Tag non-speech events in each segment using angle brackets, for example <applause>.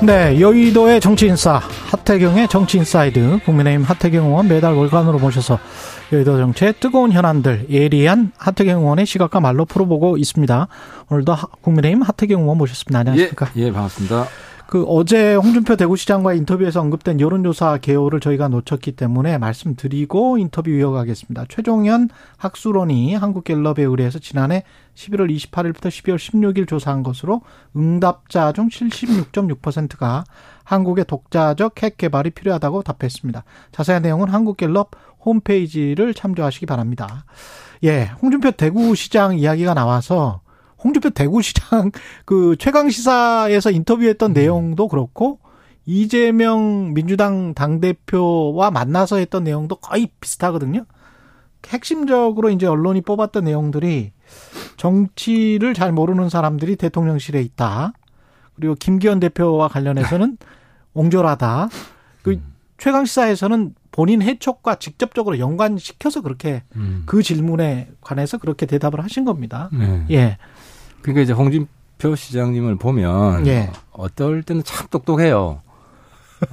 네, 여의도의 정치인싸 하태경의 정치인사이드 국민의힘 하태경 의원 매달 월간으로 모셔서 여의도 정치의 뜨거운 현안들 예리한 하태경 의원의 시각과 말로 풀어보고 있습니다. 오늘도 국민의힘 하태경 의원 모셨습니다. 안녕하십니까? 예, 예 반갑습니다. 그 어제 홍준표 대구시장과 인터뷰에서 언급된 여론조사 개요를 저희가 놓쳤기 때문에 말씀드리고 인터뷰 이어가겠습니다. 최종현 학술원이 한국갤럽에 의뢰해서 지난해 11월 28일부터 12월 16일 조사한 것으로 응답자 중 76.6%가 한국의 독자적 핵 개발이 필요하다고 답했습니다. 자세한 내용은 한국갤럽 홈페이지를 참조하시기 바랍니다. 예, 홍준표 대구시장 이야기가 나와서 홍준표 대구시장 <laughs> 그 최강 시사에서 인터뷰했던 음. 내용도 그렇고 이재명 민주당 당 대표와 만나서 했던 내용도 거의 비슷하거든요. 핵심적으로 이제 언론이 뽑았던 내용들이 정치를 잘 모르는 사람들이 대통령실에 있다. 그리고 김기현 대표와 관련해서는 <laughs> 옹졸하다. 그 음. 최강 시사에서는 본인 해촉과 직접적으로 연관시켜서 그렇게 음. 그 질문에 관해서 그렇게 대답을 하신 겁니다. 네. 예. 그러니까 이제 홍준표 시장님을 보면 예. 어떨 때는 참 똑똑해요.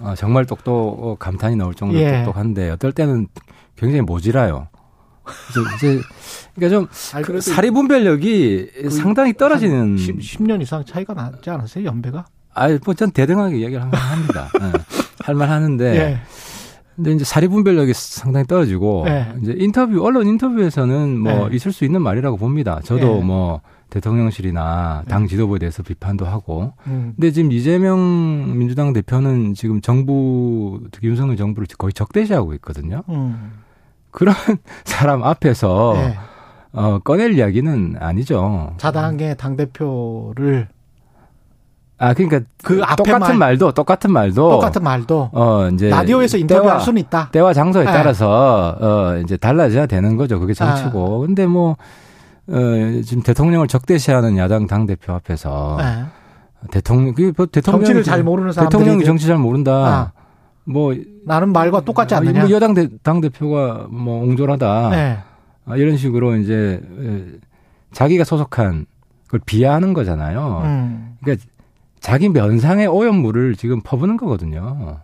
아, 정말 똑똑 감탄이 나올 정도로 예. 똑똑한데 어떨 때는 굉장히 모질아요. 이제, 이제 그러니까 좀 그 사리 분별력이 그 상당히 떨어지는 10, 10년 이상 차이가 나지 않았어요 연배가? 아니 뭐전 대등하게 이야기를 합니다. <laughs> 네. 할말 하는데 예. 근데 이제 사리 분별력이 상당히 떨어지고 예. 이제 인터뷰 언론 인터뷰에서는 뭐 예. 있을 수 있는 말이라고 봅니다. 저도 예. 뭐 대통령실이나 당 네. 지도부에 대해서 비판도 하고. 음. 근데 지금 이재명 민주당 대표는 지금 정부, 특히 윤석열 정부를 거의 적대시하고 있거든요. 음. 그런 <laughs> 사람 앞에서 네. 어, 꺼낼 이야기는 아니죠. 자당의 당 대표를 아, 그러니까 그 똑같은 말, 말도 똑같은 말도 똑같은 말도 어 이제 라디오에서 인터뷰할 수는 있다. 때와 장소에 네. 따라서 어 이제 달라져야 되는 거죠. 그게 정치고. 아. 근데 뭐 어, 지금 대통령을 적대시하는 야당 당 대표 앞에서 네. 대통령 그뭐 대통령 정치를 잘 모르는 사람 대통령이 정치 잘 모른다. 아. 뭐 나는 말과 똑같지 않느냐? 뭐 여당 대, 당 대표가 뭐 옹졸하다. 네. 아, 이런 식으로 이제 자기가 소속한 그걸 비하하는 거잖아요. 음. 그러니까 자기 면상의 오염물을 지금 퍼부는 거거든요.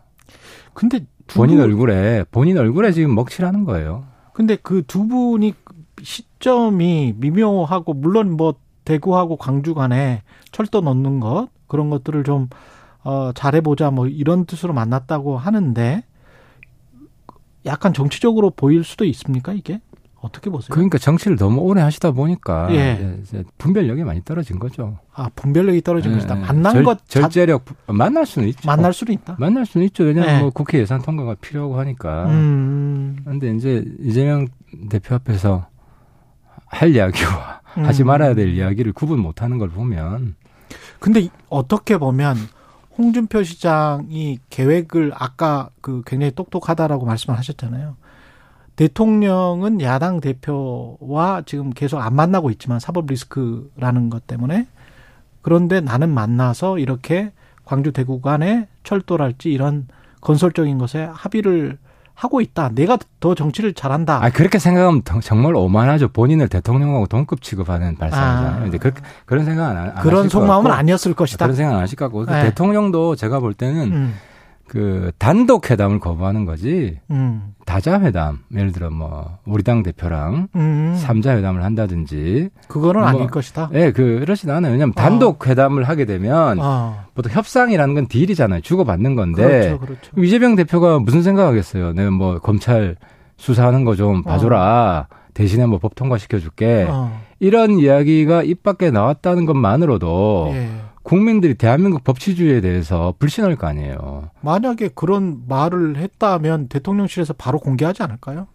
근데 본인 얼굴에 본인 얼굴에 지금 먹칠하는 거예요. 근데 그 두 분이 시 점이 미묘하고 물론 뭐 대구하고 광주 간에 철도 넣는 것 그런 것들을 좀 어, 잘해보자 뭐 이런 뜻으로 만났다고 하는데 약간 정치적으로 보일 수도 있습니까 이게 어떻게 보세요? 그러니까 정치를 너무 오래 하시다 보니까 예. 분별력이 많이 떨어진 거죠. 아 분별력이 떨어진 예. 것이다. 만난 절, 것 절제력 만날 수는 있죠. 만날 수는 있다. 만날 수는 있죠. 왜냐하면 예. 뭐 국회 예산 통과가 필요하고 하니까. 음. 근데 이제 이재명 대표 앞에서 할 이야기와 음. 하지 말아야 될 이야기를 구분 못하는 걸 보면. 근데 어떻게 보면 홍준표 시장이 계획을 아까 그 굉장히 똑똑하다라고 말씀을 하셨잖아요. 대통령은 야당 대표와 지금 계속 안 만나고 있지만 사법 리스크라는 것 때문에 그런데 나는 만나서 이렇게 광주 대구 간의 철도랄지 이런 건설적인 것에 합의를 하고 있다. 내가 더 정치를 잘한다. 아 그렇게 생각하면 정말 오만하죠. 본인을 대통령하고 동급 취급하는 발상이잖아요. 아. 이제 그, 런 생각 안, 안 그런 속마음은 아니었을 것이다. 그런 생각 안 하실 것 같고 네. 대통령도 제가 볼 때는 음. 그 단독 회담을 거부하는 거지 음. 다자 회담 예를 들어 뭐 우리 당 대표랑 음. 삼자 회담을 한다든지 그거는 뭐, 아닐 것이다. 예, 네, 그렇진 않아요. 왜냐하면 어. 단독 회담을 하게 되면 어. 보통 협상이라는 건 딜이잖아요. 주고 받는 건데 그렇죠, 그렇죠. 이재명 대표가 무슨 생각하겠어요? 내가 뭐 검찰 수사하는 거 좀 봐줘라. 어. 대신에 뭐 법 통과시켜 줄게. 어. 이런 이야기가 입 밖에 나왔다는 것만으로도. 예. 국민들이 대한민국 법치주의에 대해서 불신할 거 아니에요. 만약에 그런 말을 했다면 대통령실에서 바로 공개하지 않을까요?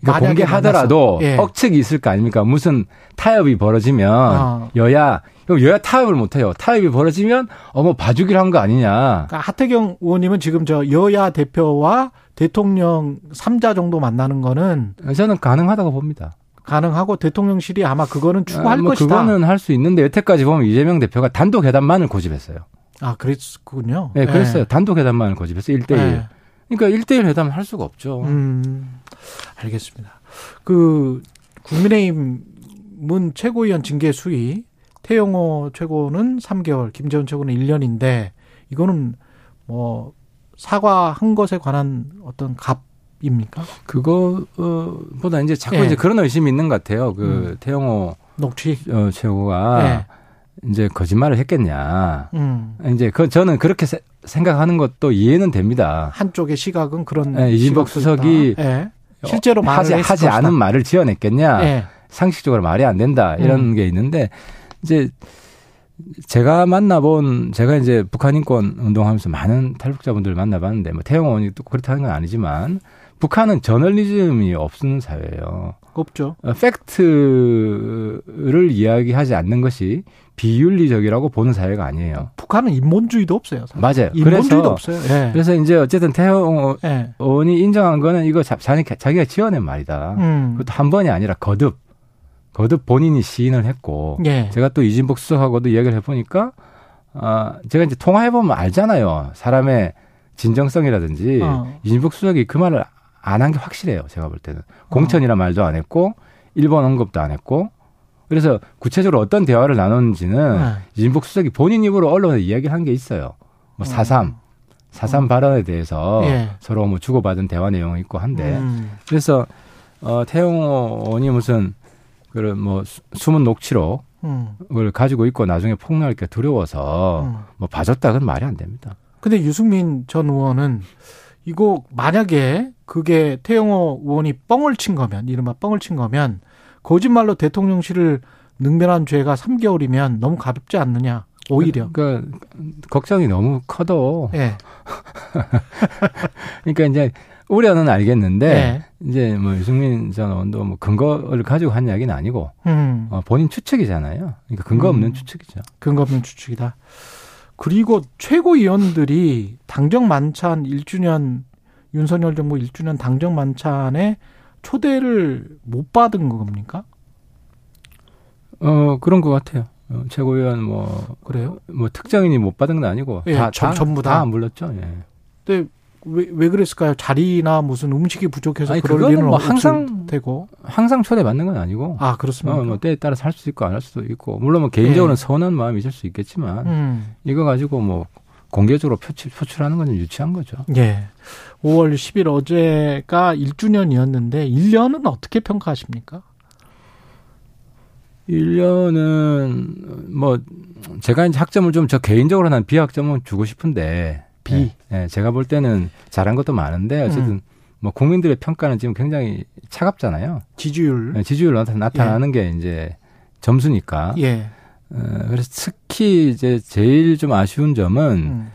그러니까 공개하더라도 예. 억측이 있을 거 아닙니까? 무슨 타협이 벌어지면 아. 여야 그럼 여야 타협을 못 해요. 타협이 벌어지면 어머 봐주기로 한 거 아니냐. 그러니까 하태경 의원님은 지금 저 여야 대표와 대통령 3자 정도 만나는 거는 저는 가능하다고 봅니다. 가능하고 대통령실이 아마 그거는 추구할 아, 뭐 것이다. 그거는 할 수 있는데 여태까지 보면 이재명 대표가 단독 회담만을 고집했어요. 아, 그랬군요. 네, 그랬어요. 네. 단독 회담만을 고집했어요. 1대1. 네. 그러니까 1대1 회담을 할 수가 없죠. 음, 알겠습니다. 그 국민의힘은 최고위원 징계 수위 태영호 최고는 3개월, 김재원 최고는 1년인데 이거는 뭐 사과한 것에 관한 어떤 값 입니까? 그거보다 이제 자꾸 네. 이제 그런 의심이 있는 것 같아요. 그 음. 태영호 녹취 어, 최고가 네. 이제 거짓말을 했겠냐. 음. 이제 그 저는 그렇게 세, 생각하는 것도 이해는 됩니다. 한쪽의 시각은 그런 네, 이진복 수석이 네. 실제로 하지, 하지 않은 말을 지어냈겠냐. 네. 상식적으로 말이 안 된다. 이런 음. 게 있는데 이제 제가 만나본 제가 이제 북한 인권 운동하면서 많은 탈북자분들 만나봤는데 뭐 태영 의원이 또 그렇다는 건 아니지만 북한은 저널리즘이 없는 사회예요. 없죠. 어, 팩트를 이야기하지 않는 것이 비윤리적이라고 보는 사회가 아니에요. 북한은 인본주의도 없어요. 사실. 맞아요. 인본주의도 없어요. 네. 그래서 이제 어쨌든 태영 네. 의원이 인정한 거는 이거 자기, 자기가 지어낸 말이다. 음. 그것도 한 번이 아니라 거듭. 거듭 본인이 시인을 했고 예. 제가 또 이진복 수석하고도 이야기를 해보니까 아 제가 이제 통화해보면 알잖아요 사람의 진정성이라든지 어. 이진복 수석이 그 말을 안 한 게 확실해요 제가 볼 때는 공천이란 어. 말도 안 했고 일본 언급도 안 했고 그래서 구체적으로 어떤 대화를 나눴는지는 네. 이진복 수석이 본인 입으로 언론에 이야기를 한 게 있어요 뭐 사삼 어. 사삼 어. 발언에 대해서 예. 서로 뭐 주고받은 대화 내용이 있고 한데 음. 그래서 어 태용호 의원이 무슨 그런 뭐 숨은 녹취록을 음. 가지고 있고 나중에 폭로할 게 두려워서 음. 뭐 봐줬다 그건 말이 안 됩니다. 근데 유승민 전 의원은 이거 만약에 그게 태영호 의원이 뻥을 친 거면 이른바 뻥을 친 거면 거짓말로 대통령실을 능멸한 죄가 3개월이면 너무 가볍지 않느냐. 오히려. 그러니까 걱정이 너무 커도. 예. <laughs> 그러니까 이제 우려는 알겠는데 네. 이제 뭐 유승민 전 의원도 뭐 근거를 가지고 한 이야기는 아니고 음. 어, 본인 추측이잖아요. 그러니까 근거 없는 음. 추측이죠. 근거 없는 추측이다. 그리고 최고위원들이 당정 만찬 1주년 윤석열 정부 1주년 당정 만찬에 초대를 못 받은 겁니까? 어 그런 것 같아요. 어, 최고위원 뭐 그래요? 뭐 특정인이 못 받은 건 아니고 예, 다, 전, 다 전부 다, 다 물렀죠. 예. 근데 왜, 왜 그랬을까요? 자리나 무슨 음식이 부족해서 아니, 그럴 일은 뭐 항상 되고 항상 초대 받는 건 아니고 아 그렇습니다. 어, 뭐 때에 따라서 할수 있고 안 할 수도 있고 물론 뭐 개인적으로는 네. 서운한 마음이 있을 수 있겠지만 음. 이거 가지고 뭐 공개적으로 표출, 표출하는 건 유치한 거죠. 예. 5월 10일 어제가 1주년이었는데 1년은 어떻게 평가하십니까? 1년은 뭐 제가 이제 학점을 좀 저 개인적으로 난 비학점은 주고 싶은데 비. 네. 네. 제가 볼 때는 잘한 것도 많은데 어쨌든 음. 뭐 국민들의 평가는 지금 굉장히 차갑잖아요. 지지율. 네, 지지율 나타 나는 예. 게 이제 점수니까. 예. 어, 그래서 특히 이제 제일 좀 아쉬운 점은 음.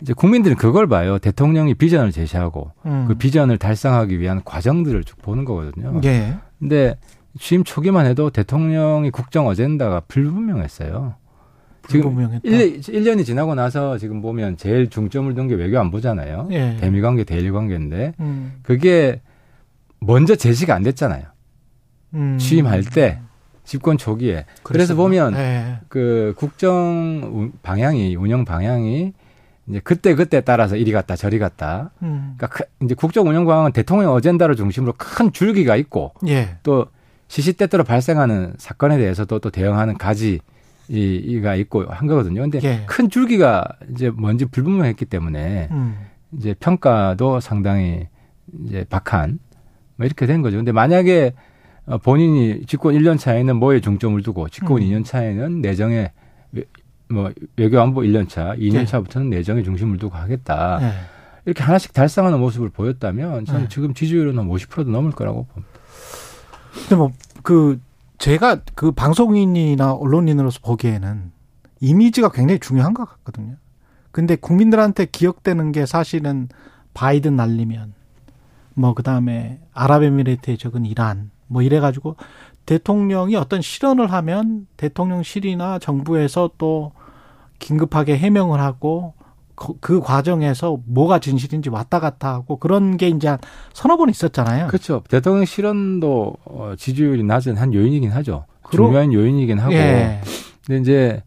이제 국민들은 그걸 봐요. 대통령이 비전을 제시하고 음. 그 비전을 달성하기 위한 과정들을 쭉 보는 거거든요. 예. 근데 취임 초기만 해도 대통령이 국정 어젠다가 불분명했어요. 지금 1, 1년이 지나고 나서 지금 보면 제일 중점을 둔 게 외교 안보잖아요. 예. 대미 관계, 대일 관계인데 음. 그게 먼저 제시가 안 됐잖아요. 음. 취임할 때 집권 초기에. 그래서 보면 예. 그 국정 방향이 운영 방향이 이제 그때 그때 따라서 이리 갔다 저리 갔다. 음. 그러니까 그 이제 국정 운영 방향은 대통령 어젠다를 중심으로 큰 줄기가 있고 예. 또 시시때때로 발생하는 사건에 대해서도 또 대응하는 가지 이, 이가 있고 한 거거든요. 근데 예. 큰 줄기가 이제 뭔지 불분명했기 때문에 음. 이제 평가도 상당히 이제 박한 뭐 이렇게 된 거죠. 근데 만약에 어, 본인이 집권 1년 차에는 뭐에 중점을 두고 집권 음. 2년 차에는 내정에 뭐 외교 안보 1년 차, 2년 예. 차부터는 내정에 중심을 두고 하겠다. 예. 이렇게 하나씩 달성하는 모습을 보였다면 저는 예. 지금 지지율은 한 50%도 넘을 거라고 봅니다. 근데 뭐 그 제가 그 방송인이나 언론인으로서 보기에는 이미지가 굉장히 중요한 것 같거든요. 근데 국민들한테 기억되는 게 사실은 바이든 날리면 뭐 그다음에 아랍에미레이트에 적은 이란 뭐 이래 가지고 대통령이 어떤 실언을 하면 대통령실이나 정부에서 또 긴급하게 해명을 하고 그, 그 과정에서 뭐가 진실인지 왔다 갔다 하고 그런 게 이제 한 서너 번 있었잖아요. 그렇죠. 대통령 실언도 어, 지지율이 낮은 한 요인이긴 하죠. 중요한 요인이긴 하고. 예. 근데 이제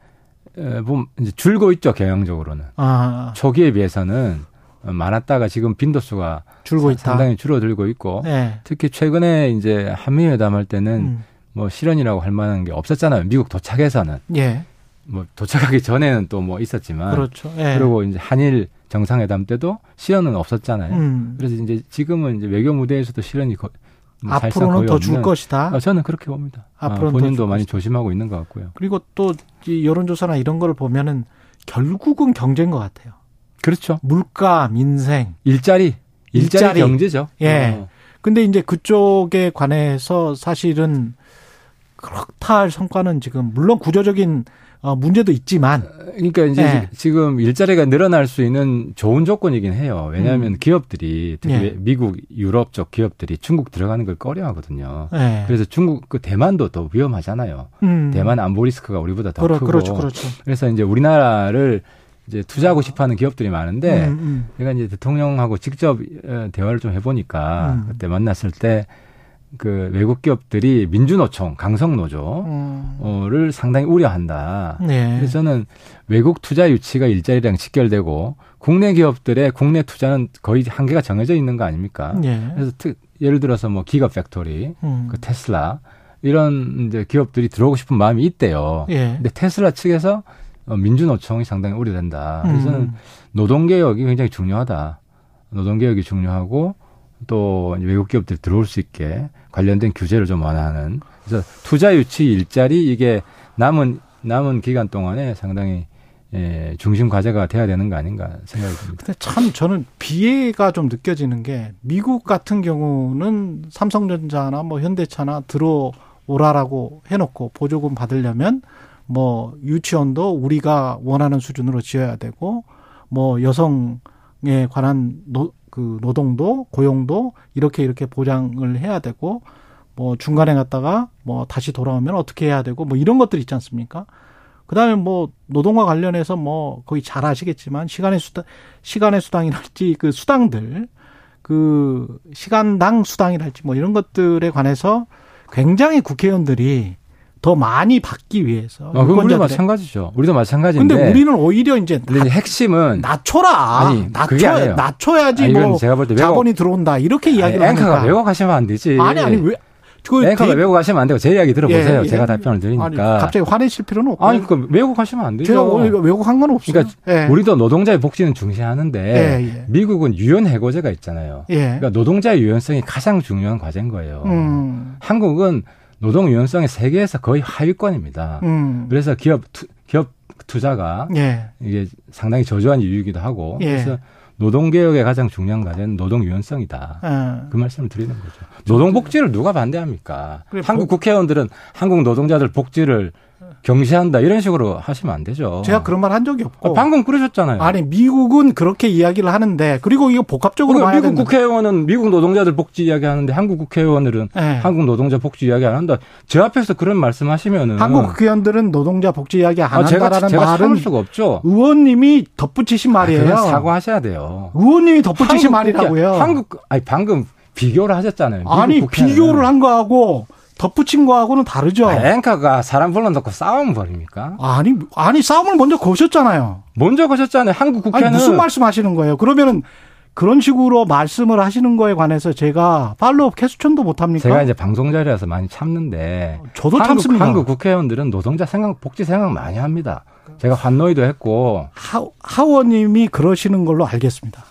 보면 이제 줄고 있죠 경영적으로는. 아. 초기에 비해서는 많았다가 지금 빈도수가 줄고 있다. 상당히 줄어들고 있고 네. 특히 최근에 이제 한미 회담할 때는 음. 뭐 실언이라고 할 만한 게 없었잖아요. 미국 도착해서는. 예. 뭐 도착하기 전에는 또 뭐 있었지만. 그렇죠. 예. 그리고 이제 한일 정상회담 때도 실언은 없었잖아요. 음. 그래서 이제 지금은 이제 외교 무대에서도 실언이 거, 뭐 앞으로는 더 줄 것이다. 아, 저는 그렇게 봅니다. 앞으로 아, 본인도 많이 것이다. 조심하고 있는 것 같고요. 그리고 또 이 여론조사나 이런 거를 보면은 결국은 경제인 것 같아요. 그렇죠. 물가, 민생, 일자리, 일자리, 일자리. 경제죠. 예. 어. 근데 이제 그쪽에 관해서 사실은 그렇다 할 성과는 지금 물론 구조적인 어, 문제도 있지만. 그러니까 이제 네. 지금 일자리가 늘어날 수 있는 좋은 조건이긴 해요. 왜냐하면 음. 기업들이 특히 네. 미국, 유럽 쪽 기업들이 중국 들어가는 걸 꺼려하거든요. 네. 그래서 중국 그 대만도 더 위험하잖아요. 음. 대만 안보 리스크가 우리보다 더 그러, 크고. 그렇죠, 그렇죠. 그래서 이제 우리나라를 이제 투자하고 싶어하는 기업들이 많은데 음, 음. 제가 이제 대통령하고 직접 어, 대화를 좀 해보니까 음. 그때 만났을 때 그 외국 기업들이 민주노총 강성노조를 음. 상당히 우려한다. 네. 그래서 저는 외국 투자 유치가 일자리랑 직결되고 국내 기업들의 국내 투자는 거의 한계가 정해져 있는 거 아닙니까? 네. 그래서 특, 예를 들어서 뭐 기가 팩토리, 음. 그 테슬라 이런 이제 기업들이 들어오고 싶은 마음이 있대요. 예. 근데 테슬라 측에서 어, 민주노총이 상당히 우려된다. 그래서 음. 노동개혁이 굉장히 중요하다. 노동개혁이 중요하고 또 외국 기업들이 들어올 수 있게 관련된 규제를 좀 완화하는. 그래서 투자 유치 일자리 이게 남은 남은 기간 동안에 상당히 예, 중심 과제가 돼야 되는 거 아닌가 생각이 듭니다. 근데 참 저는 비애가 좀 느껴지는 게 미국 같은 경우는 삼성전자나 뭐 현대차나 들어오라라고 해놓고 보조금 받으려면 뭐 유치원도 우리가 원하는 수준으로 지어야 되고 뭐 여성에 관한 노, 그 노동도 고용도 이렇게 이렇게 보장을 해야 되고 뭐 중간에 갔다가 뭐 다시 돌아오면 어떻게 해야 되고 뭐 이런 것들 있지 않습니까? 그다음에 뭐 노동과 관련해서 뭐 거의 잘 아시겠지만 시간의 수당 시간의 수당이랄지 그 수당들 그 시간당 수당이랄지 뭐 이런 것들에 관해서 굉장히 국회의원들이 더 많이 받기 위해서. 어, 그건 우리도 마찬가지죠. 우리도 마찬가지인데. 근데 우리는 오히려 이제 나, 핵심은 낮춰라. 아니, 낮춰 낮춰야지 아니, 뭐 제가 볼때 자본이 들어온다 이렇게 이야기를 아니, 앵커가 왜곡하시면 안 되지. 아니 아니 왜 그 앵커가 대... 왜곡하시면 안 되고 제 이야기 들어보세요. 예, 예. 제가 답변을 드리니까. 아니, 갑자기 화내실 필요는 없고. 아니 그 왜곡하시면 안 되죠. 제가 왜곡한 건 없어요. 그러니까 예. 우리도 노동자의 복지는 중시하는데 예, 예. 미국은 유연 해고제가 있잖아요. 예. 그러니까 노동자의 유연성이 가장 중요한 과제인 거예요. 음. 한국은 노동 유연성이 세계에서 거의 하위권입니다. 음. 그래서 기업 투, 기업 투자가 예. 이게 상당히 저조한 이유이기도 하고 예. 그래서 노동 개혁의 가장 중요한 과제는 노동 유연성이다. 예. 그 말씀을 드리는 거죠. 노동 복지를 누가 반대합니까? 한국 국회의원들은 한국 노동자들 복지를 경시한다 이런 식으로 하시면 안 되죠. 제가 그런 말 한 적이 없고. 아, 방금 그러셨잖아요. 아니 미국은 그렇게 이야기를 하는데 그리고 이거 복합적으로 봐야 미국. 국회의원은 미국 노동자들 복지 이야기하는데 한국 국회의원들은 네. 한국 노동자 복지 이야기 안 한다. 제 앞에서 그런 말씀하시면은 한국 국회의원들은 노동자 복지 이야기 안 아, 한다라는 제가, 제가 말은 수가 없죠. 의원님이 덧붙이신 아, 말이에요. 아, 사과하셔야 돼요. 의원님이 덧붙이신 말이라고요. 한국 아니 방금 비교를 하셨잖아요. 아니 국회는. 비교를 한 거하고 덧붙인 거하고는 다르죠. 아, 앵커가 사람 불러놓고 싸움 벌입니까? 아니, 아니, 싸움을 먼저 거셨잖아요. 먼저 거셨잖아요. 한국 국회는. 무슨 말씀 하시는 거예요? 그러면은 그런 식으로 말씀을 하시는 거에 관해서 제가 팔로우 캐스천도 못 합니까? 제가 이제 방송 자리라서 많이 참는데. 저도 한국, 참습니다. 한국 국회의원들은 노동자 생각, 복지 생각 많이 합니다. 제가 환노이도 했고. 하, 하원님이 그러시는 걸로 알겠습니다.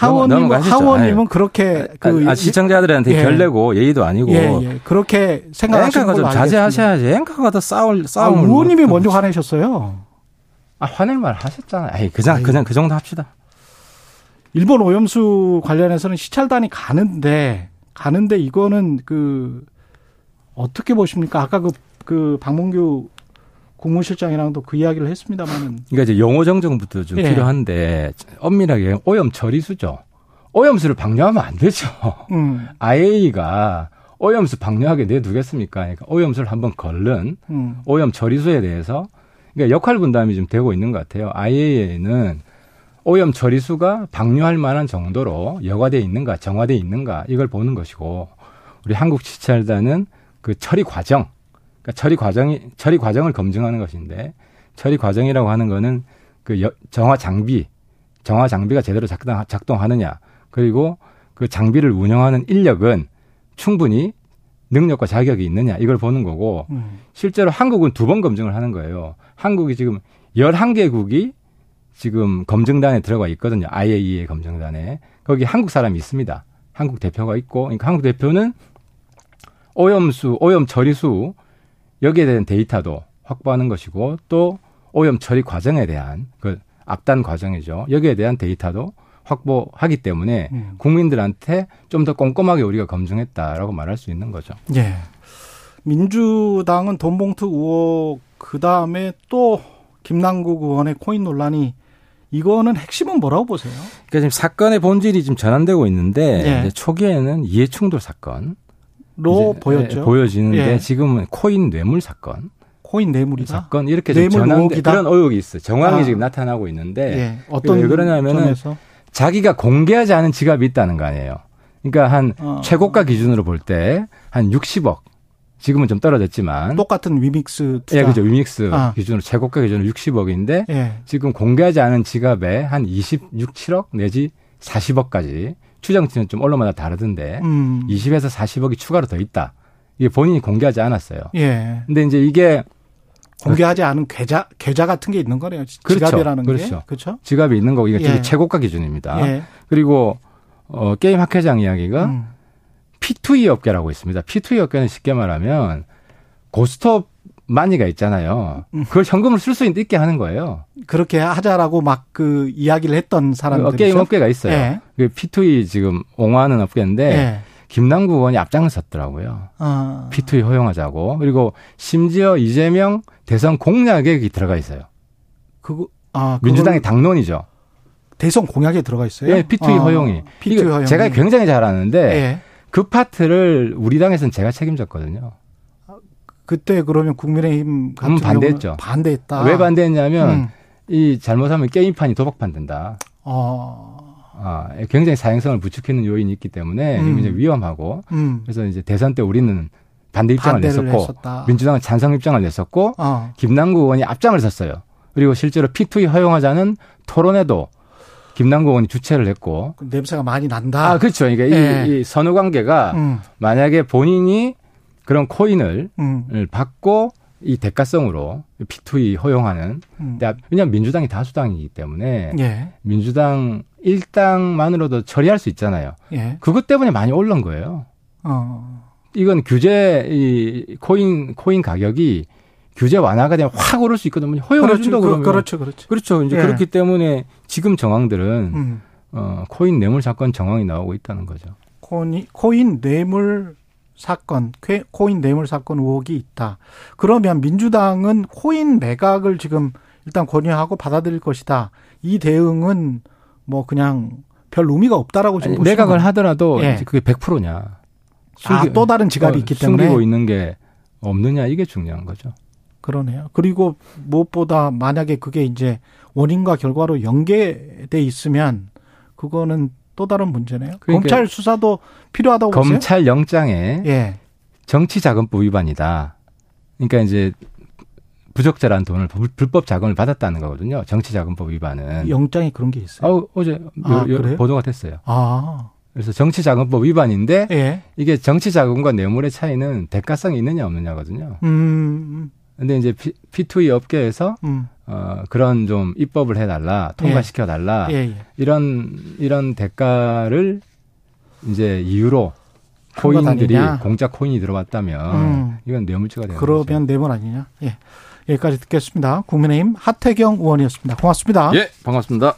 하원님은 하원님은 그렇게 아, 그 아, 시청자들한테 예. 결내고 예의도 아니고 예, 예. 그렇게 생각하시는 좀 자제하셔야지. 앵커가 더 싸울 싸움. 아, 의원님이 뭐, 먼저 화내셨어요. 아 화낼 말 하셨잖아요. 아이, 그냥 그냥 그 정도 합시다. 일본 오염수 관련해서는 시찰단이 가는데 가는데 이거는 그 어떻게 보십니까? 아까 그, 그 박문규 국무실장이랑도 그 이야기를 했습니다만은. 그러니까 이제 용어 정정부터 좀 예. 필요한데 엄밀하게 오염 처리수죠. 오염수를 방류하면 안 되죠. 음. IAEA가 오염수 방류하게 내두겠습니까? 그러니까 오염수를 한번 걸른 음. 오염 처리수에 대해서 그러니까 역할 분담이 좀 되고 있는 것 같아요. IAEA는 오염 처리수가 방류할 만한 정도로 여과돼 있는가, 정화돼 있는가 이걸 보는 것이고 우리 한국 지찰단은 그 처리 과정, 그러니까 처리 과정이 처리 과정을 검증하는 것인데 처리 과정이라고 하는 거는 그 여, 정화 장비, 정화 장비가 제대로 작동, 작동하느냐, 그리고 그 장비를 운영하는 인력은 충분히 능력과 자격이 있느냐 이걸 보는 거고 음. 실제로 한국은 두 번 검증을 하는 거예요. 한국이 지금 11개국이 지금 검증단에 들어가 있거든요. IAEA 검증단에. 거기 한국 사람이 있습니다. 한국 대표가 있고 그러니까 한국 대표는 오염수, 오염 처리수 여기에 대한 데이터도 확보하는 것이고 또 오염 처리 과정에 대한 그 앞단 과정이죠. 여기에 대한 데이터도 확보하기 때문에 음. 국민들한테 좀 더 꼼꼼하게 우리가 검증했다라고 말할 수 있는 거죠. 예. 민주당은 돈봉투 의혹 그 다음에 또 김남국 의원의 코인 논란이 이거는 핵심은 뭐라고 보세요? 그러니까 지금 사건의 본질이 지금 전환되고 있는데 예. 초기에는 이해충돌 사건 로 보였죠. 예, 보여지는데 예. 지금은 코인 뇌물 사건. 코인 뇌물이다. 사건 이렇게 뇌물 전환된 그런 의혹이 있어요. 정황이 아. 지금 나타나고 있는데 예. 어떤 왜 그러냐면은 점에서? 자기가 공개하지 않은 지갑이 있다는 거 아니에요. 그러니까 한 어. 최고가 기준으로 볼 때 한 60억. 지금은 좀 떨어졌지만 똑같은 위믹스 투자. 예, 그죠. 위믹스 아. 기준으로 최고가 기준으로 60억인데 예. 지금 공개하지 않은 지갑에 한 26, 7억 내지 40억까지 추정치는 좀 언론마다 다르던데 음. 20에서 40억이 추가로 더 있다. 이게 본인이 공개하지 않았어요. 예. 근데 이제 이게 공개하지 않은 계좌 계좌 같은 게 있는 거네요. 그렇죠. 지갑이라는 그렇죠. 게 그렇죠. 지갑이 있는 거고 이게 예. 최고가 기준입니다. 예. 그리고 어 게임 학회장 이야기가 음. P2E 업계라고 있습니다. P2E 업계는 쉽게 말하면 고스톱 마니가 있잖아요. 음. 그걸 현금을 쓸 수 있게 하는 거예요. 그렇게 하자라고 막 그 이야기를 했던 사람들 그 게임 업계가 있어요. 예. 그 P2E 지금 옹호하는 업계인데 예. 김남국 의원이 앞장을 섰더라고요. 아. P2E 허용하자고. 그리고 심지어 이재명 대선 공약에 들어가 있어요. 그거 아 민주당의 당론이죠. 대선 공약에 들어가 있어요? 예, P2E 아. 허용이. P2E 허용이. 제가 굉장히 잘 아는데 예. 그 파트를 우리 당에서는 제가 책임졌거든요. 그때 그러면 국민의힘 같은 반대했죠. 반대했다. 왜 반대했냐면 음. 이 잘못하면 게임판이 도박판 된다. 어. 아, 굉장히 사행성을 부추기는 요인이 있기 때문에 음. 굉장히 위험하고 음. 그래서 이제 대선 때 우리는 반대 입장을 냈었고 했었다. 민주당은 찬성 입장을 냈었고 어. 김남국 의원이 앞장을 섰어요. 그리고 실제로 P2E 허용하자는 토론회도 김남국 의원이 주최를 했고 그 냄새가 많이 난다. 아 그렇죠. 그러니까 네. 이, 이 선후 관계가 음. 만약에 본인이 그런 코인을 음. 받고 이 대가성으로 P2E 허용하는 음. 왜냐하면 민주당이 다수당이기 때문에 예. 민주당 일당만으로도 처리할 수 있잖아요. 예. 그것 때문에 많이 올른 거예요. 어. 이건 규제 이 코인 코인 가격이 규제 완화가 되면 확 오를 수 있거든요. 허용해 그렇죠. 준다 그러면 그렇죠, 그렇죠. 그렇죠. 이제 예. 그렇기 때문에 지금 정황들은 음. 어, 코인 뇌물 사건 정황이 나오고 있다는 거죠. 코인 코인 뇌물 사건, 코인 뇌물 사건 의혹이 있다. 그러면 민주당은 코인 매각을 지금 일단 권유하고 받아들일 것이다. 이 대응은 뭐 그냥 별 의미가 없다라고 지금 아니, 매각을 하더라도 예. 그게 100%냐. 숨기, 아, 또 다른 지갑이 어, 있기 때문에 숨기고 있는 게 없느냐 이게 중요한 거죠. 그러네요. 그리고 무엇보다 만약에 그게 이제 원인과 결과로 연계돼 있으면 그거는 또 다른 문제네요. 그러니까 검찰 수사도 필요하다고 검찰 보세요? 검찰 영장에 예. 정치자금법 위반이다. 그러니까 이제 부적절한 돈을 불법 자금을 받았다는 거거든요. 정치자금법 위반은. 영장에 그런 게 있어요. 어, 어제 아, 보도가 됐어요. 아. 그래서 정치자금법 위반인데 예. 이게 정치자금과 뇌물의 차이는 대가성이 있느냐 없느냐거든요. 음. 근데 이제 P, 2 e 업계에서 음. 어, 그런 좀 입법을 해달라, 통과시켜 달라 예. 예, 예. 이런 이런 대가를 이제 이유로 코인들이 공짜 코인이 들어왔다면 음. 이건 뇌물죄가 되는 그러면 거죠. 뇌물 아니냐? 예. 여기까지 듣겠습니다. 국민의힘 하태경 의원이었습니다. 고맙습니다. 예, 반갑습니다.